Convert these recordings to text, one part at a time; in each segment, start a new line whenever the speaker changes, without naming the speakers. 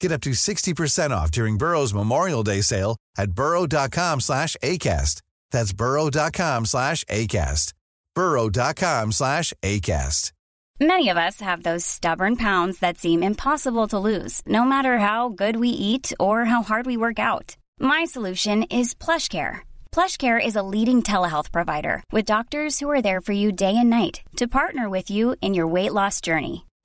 Get up to 60% off during Burrow's Memorial Day sale at burrow.com slash ACAST. That's burrow.com slash ACAST. burrow.com slash ACAST.
Many of us have those stubborn pounds that seem impossible to lose, no matter how good we eat or how hard we work out. My solution is PlushCare. PlushCare is a leading telehealth provider with doctors who are there for you day and night to partner with you in your weight loss journey.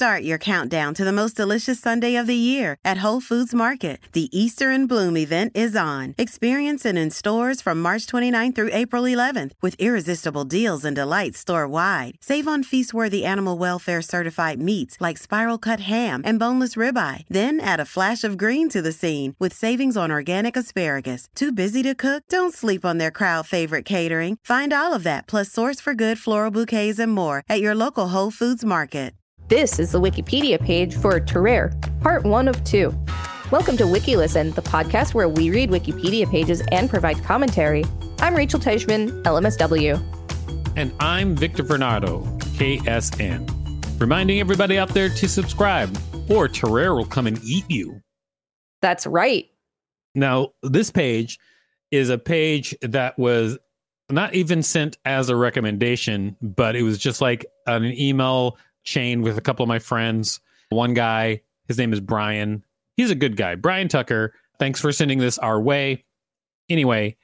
Start your countdown to the most delicious Sunday of the year at Whole Foods Market. The Easter in Bloom event is on. Experience it in stores from March 29th through April 11th with irresistible deals and delights store wide. Save on feast worthy animal welfare certified meats like spiral cut ham and boneless ribeye. Then add a flash of green to the scene with savings on organic asparagus. Too busy to cook? Don't sleep on their crowd favorite catering. Find all of that plus source for good floral bouquets and more at your local Whole Foods Market.
This is the Wikipedia page for Tarrare, part one of two. Welcome to WikiListen, the podcast where we read Wikipedia pages and provide commentary. I'm Rachel Teichman, LMSW.
And I'm Victor Varnado, KSN. Reminding everybody out there to subscribe, or Tarrare will come and eat you.
That's right.
Now, this page is a page that was not even sent as a recommendation, but it was just like an email chain with a couple of my friends. One guy, his name is Brian. He's a good guy. Brian Tucker. Thanks for sending this our way. Anyway,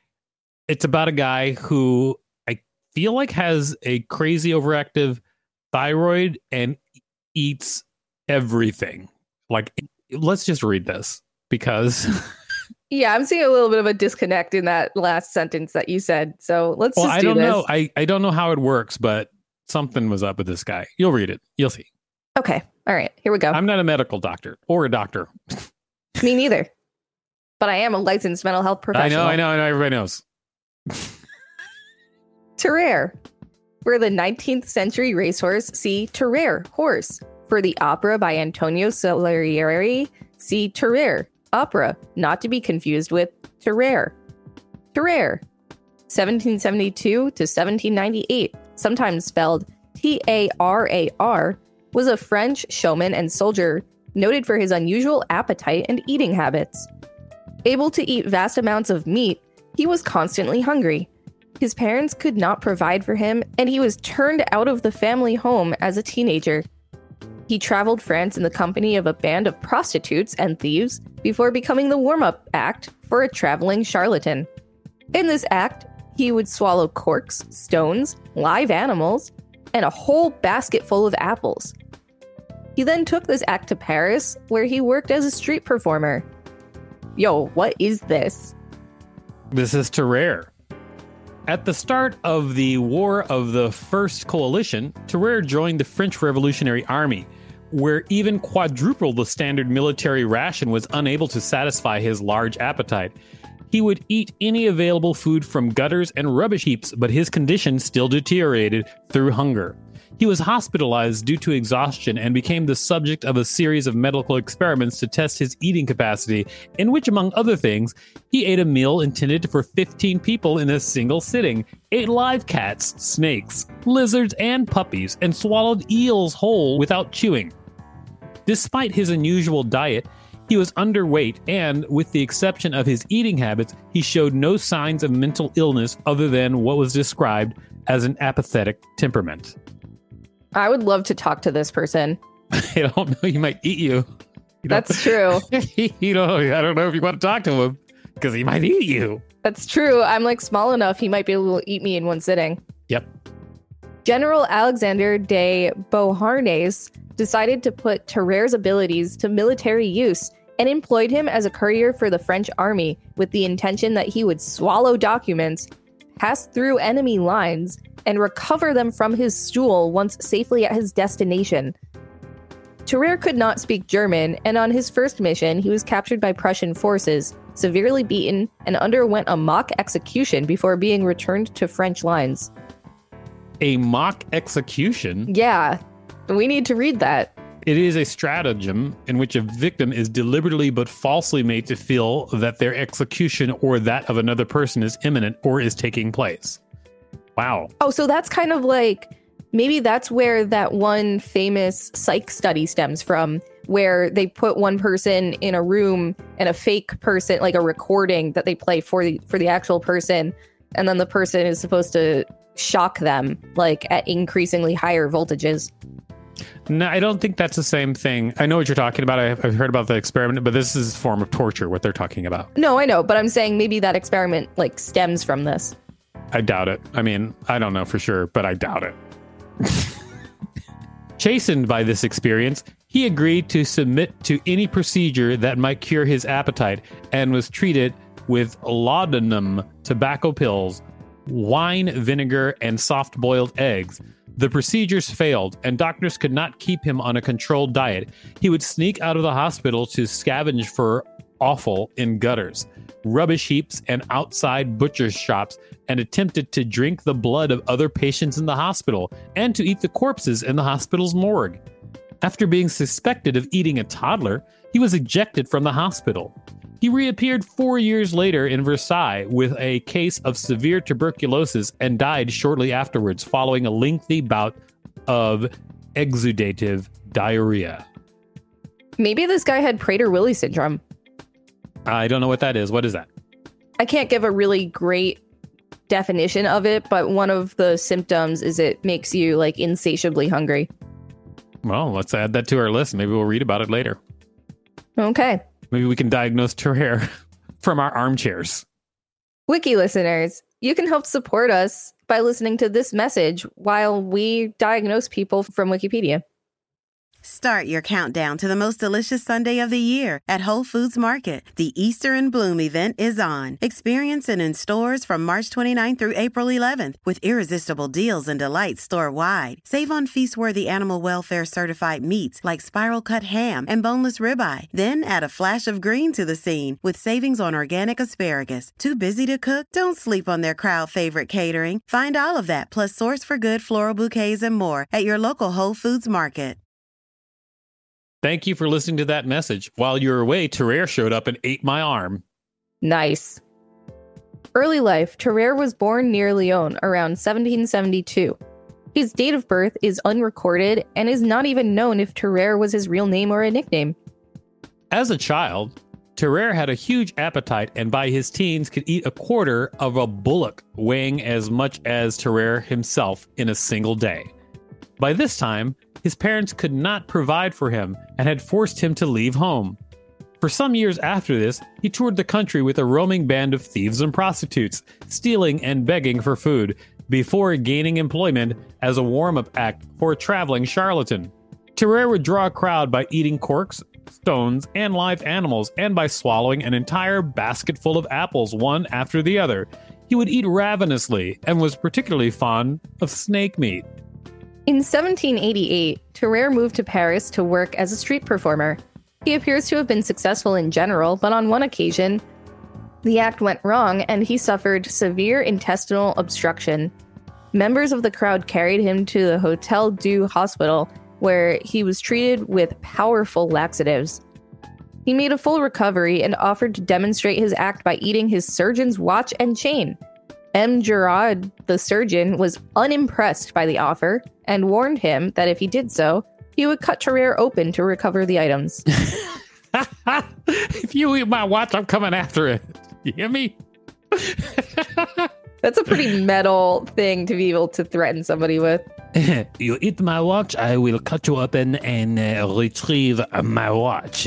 it's about a guy who I feel like has a crazy overactive thyroid and eats everything. Like, let's just read this because.
Yeah, I'm seeing a little bit of a disconnect in that last sentence that you said. So let's
well,
just
I
do
don't
this.
know. I, I don't know how it works, but something was up with this guy. You'll read it. You'll see.
Okay. All right. Here we go.
I'm not a medical doctor or a doctor.
Me neither. But I am a licensed mental health professional.
I know, I know, I know. Everybody knows.
Tarrare. For the 19th century racehorse, see Tarrare, horse. For the opera by Antonio Salieri, see Tarare, opera, not to be confused with Tarare. Tarrare. 1772 to 1798, sometimes spelled T A R A R, was a French showman and soldier noted for his unusual appetite and eating habits. Able to eat vast amounts of meat, he was constantly hungry. His parents could not provide for him, and he was turned out of the family home as a teenager. He traveled France in the company of a band of prostitutes and thieves before becoming the warm up act for a traveling charlatan. In this act, he would swallow corks, stones, live animals, and a whole basket full of apples. He then took this act to Paris, where he worked as a street performer. Yo, what is this?
This is Tarrare. At the start of the War of the First Coalition, Tarrare joined the French Revolutionary Army, where even quadruple the standard military ration was unable to satisfy his large appetite. He would eat any available food from gutters and rubbish heaps, but his condition still deteriorated through hunger. He was hospitalized due to exhaustion and became the subject of a series of medical experiments to test his eating capacity, in which, among other things, he ate a meal intended for 15 people in a single sitting, ate live cats, snakes, lizards, and puppies, and swallowed eels whole without chewing. Despite his unusual diet, he was underweight, and with the exception of his eating habits, he showed no signs of mental illness other than what was described as an apathetic temperament.
I would love to talk to this person.
I don't know. He might eat you. you?
That's true.
you know, I don't know if you want to talk to him because he might eat you.
That's true. I'm like small enough. He might be able to eat me in one sitting.
Yep.
General Alexander de Beauharnais decided to put Tarrare's abilities to military use and employed him as a courier for the French army with the intention that he would swallow documents, pass through enemy lines, and recover them from his stool once safely at his destination. Tarrare could not speak German, and on his first mission, he was captured by Prussian forces, severely beaten, and underwent a mock execution before being returned to French lines.
A mock execution?
Yeah, we need to read that.
It is a stratagem in which a victim is deliberately but falsely made to feel that their execution or that of another person is imminent or is taking place. Wow.
Oh, so that's kind of like maybe that's where that one famous psych study stems from, where they put one person in a room and a fake person, like a recording that they play for the for the actual person, and then the person is supposed to shock them like at increasingly higher voltages.
No, I don't think that's the same thing. I know what you're talking about. I've, I've heard about the experiment, but this is a form of torture. What they're talking about.
No, I know, but I'm saying maybe that experiment like stems from this.
I doubt it. I mean, I don't know for sure, but I doubt it. Chastened by this experience, he agreed to submit to any procedure that might cure his appetite and was treated with laudanum, tobacco pills, wine, vinegar, and soft boiled eggs. The procedures failed, and doctors could not keep him on a controlled diet. He would sneak out of the hospital to scavenge for offal in gutters, rubbish heaps, and outside butcher's shops, and attempted to drink the blood of other patients in the hospital and to eat the corpses in the hospital's morgue. After being suspected of eating a toddler, he was ejected from the hospital. He reappeared four years later in Versailles with a case of severe tuberculosis and died shortly afterwards following a lengthy bout of exudative diarrhea.
Maybe this guy had Prader Willi syndrome.
I don't know what that is. What is that?
I can't give a really great definition of it, but one of the symptoms is it makes you like insatiably hungry.
Well, let's add that to our list. Maybe we'll read about it later.
Okay.
Maybe we can diagnose Tarrare from our armchairs.
Wiki listeners, you can help support us by listening to this message while we diagnose people from Wikipedia.
Start your countdown to the most delicious Sunday of the year at Whole Foods Market. The Easter in Bloom event is on. Experience it in stores from March 29th through April 11th with irresistible deals and delights store wide. Save on feast worthy animal welfare certified meats like spiral cut ham and boneless ribeye. Then add a flash of green to the scene with savings on organic asparagus. Too busy to cook? Don't sleep on their crowd favorite catering. Find all of that plus source for good floral bouquets and more at your local Whole Foods Market.
Thank you for listening to that message. While you were away, Tarrare showed up and ate my arm.
Nice. Early life, Tarrare was born near Lyon around 1772. His date of birth is unrecorded and is not even known if Tarrare was his real name or a nickname.
As a child, Tarrare had a huge appetite and by his teens could eat a quarter of a bullock weighing as much as Tarrare himself in a single day. By this time, his parents could not provide for him and had forced him to leave home. For some years after this, he toured the country with a roaming band of thieves and prostitutes, stealing and begging for food, before gaining employment as a warm up act for a traveling charlatan. Tarrare would draw a crowd by eating corks, stones, and live animals, and by swallowing an entire basket full of apples one after the other. He would eat ravenously and was particularly fond of snake meat.
In 1788, Tarrare moved to Paris to work as a street performer. He appears to have been successful in general, but on one occasion, The act went wrong and he suffered severe intestinal obstruction. Members of the crowd carried him to the Hotel Dieu hospital, where he was treated with powerful laxatives. He made a full recovery and offered to demonstrate his act by eating his surgeon's watch and chain. M. Gerard, the surgeon, was unimpressed by the offer and warned him that if he did so, he would cut Tarrare open to recover the items.
if you eat my watch, I'm coming after it. You hear me?
That's a pretty metal thing to be able to threaten somebody with.
you eat my watch, I will cut you open and uh, retrieve my watch.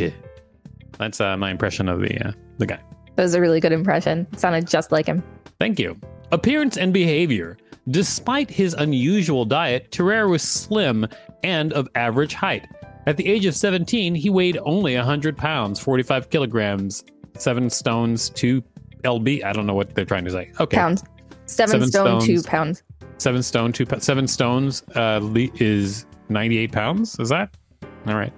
That's uh, my impression of the uh, the guy.
That was a really good impression. It sounded just like him.
Thank you. Appearance and behavior. Despite his unusual diet, Tarrare was slim and of average height. At the age of 17, he weighed only 100 pounds, 45 kilograms, 7 stones, 2 lb. I don't know what they're trying to say. Okay.
Pounds. Seven,
Seven
stone, two pounds.
7 stone, 2 po- 7 stones uh, is 98 pounds. Is that? All right.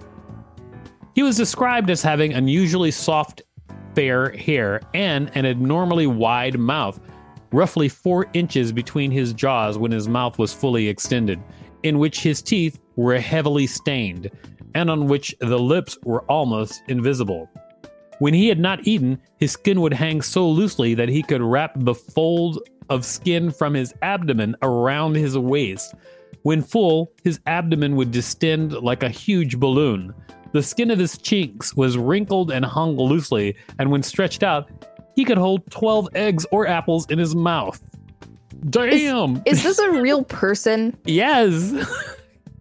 He was described as having unusually soft, fair hair and an abnormally wide mouth, roughly four inches between his jaws when his mouth was fully extended, in which his teeth were heavily stained, and on which the lips were almost invisible. When he had not eaten, his skin would hang so loosely that he could wrap the fold of skin from his abdomen around his waist. When full, his abdomen would distend like a huge balloon. The skin of his cheeks was wrinkled and hung loosely, and when stretched out, he could hold 12 eggs or apples in his mouth. Damn!
Is this a real person?
yes!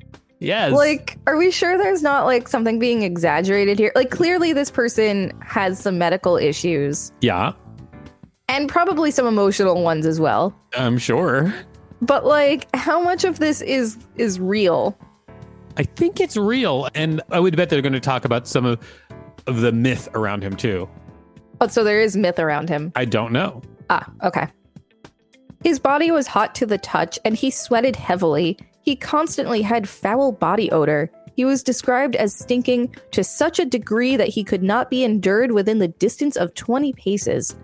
yes!
Like, are we sure there's not like something being exaggerated here? Like, clearly, this person has some medical issues
yeah,
and probably some emotional ones as well.
I'm sure.
But like, how much of this is is real?
I think it's real, and I would bet they're going to talk about some of, of the myth around him too.
Oh, so there is myth around him.
I don't know.
Ah, okay. His body was hot to the touch and he sweated heavily. He constantly had foul body odor. He was described as stinking to such a degree that he could not be endured within the distance of 20 paces.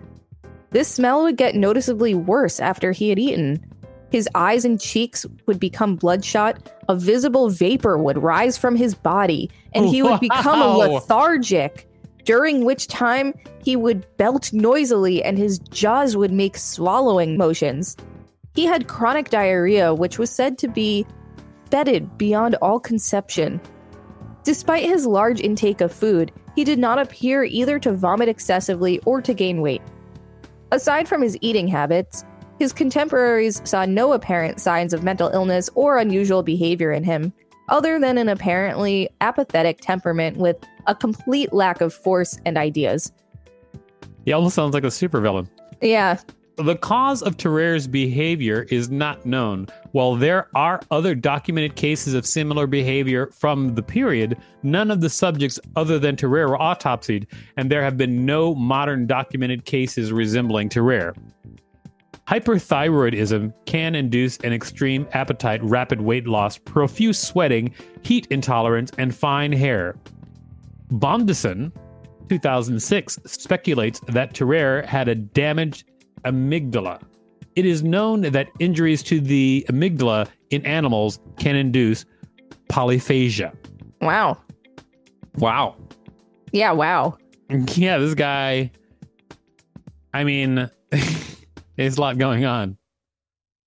This smell would get noticeably worse after he had eaten. His eyes and cheeks would become bloodshot, a visible vapor would rise from his body, and he would become
Wow.
lethargic, during which time he would belt noisily and his jaws would make swallowing motions. He had chronic diarrhea, which was said to be fetid beyond all conception. Despite his large intake of food, he did not appear either to vomit excessively or to gain weight. Aside from his eating habits, his contemporaries saw no apparent signs of mental illness or unusual behavior in him, other than an apparently apathetic temperament with a complete lack of force and ideas.
He almost sounds like a supervillain.
Yeah,
The cause of Tarrare's behavior is not known. While there are other documented cases of similar behavior from the period, none of the subjects other than Tarrare were autopsied, and there have been no modern documented cases resembling Tarrare. Hyperthyroidism can induce an extreme appetite, rapid weight loss, profuse sweating, heat intolerance, and fine hair. Bondeson, 2006, speculates that Tarrare had a damaged amygdala. It is known that injuries to the amygdala in animals can induce polyphagia.
wow.
Wow.
Yeah, wow.
Yeah, this guy. I mean, there's a lot going on.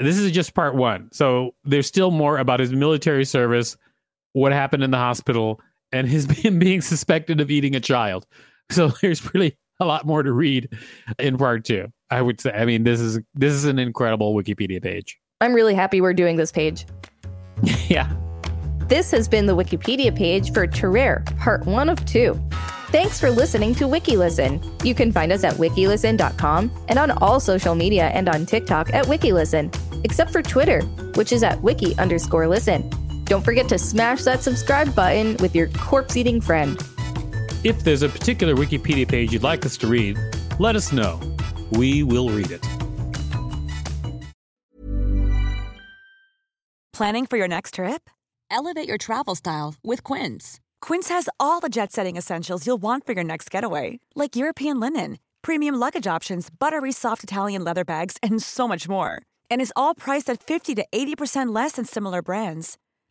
This is just part one. So there's still more about his military service, what happened in the hospital, and his him being suspected of eating a child. So there's really a lot more to read in part two. I would say. I mean, this is this is an incredible Wikipedia page.
I'm really happy we're doing this page.
yeah.
This has been the Wikipedia page for Tarrare, part one of two. Thanks for listening to WikiListen. You can find us at wikilisten.com and on all social media and on TikTok at WikiListen, except for Twitter, which is at wiki underscore listen. Don't forget to smash that subscribe button with your corpse eating friend.
If there's a particular Wikipedia page you'd like us to read, let us know. We will read it.
Planning for your next trip?
Elevate your travel style with Quince.
Quince has all the jet setting essentials you'll want for your next getaway, like European linen,
premium luggage options, buttery soft Italian leather bags, and so much more. And is all priced at 50 to 80% less than similar brands.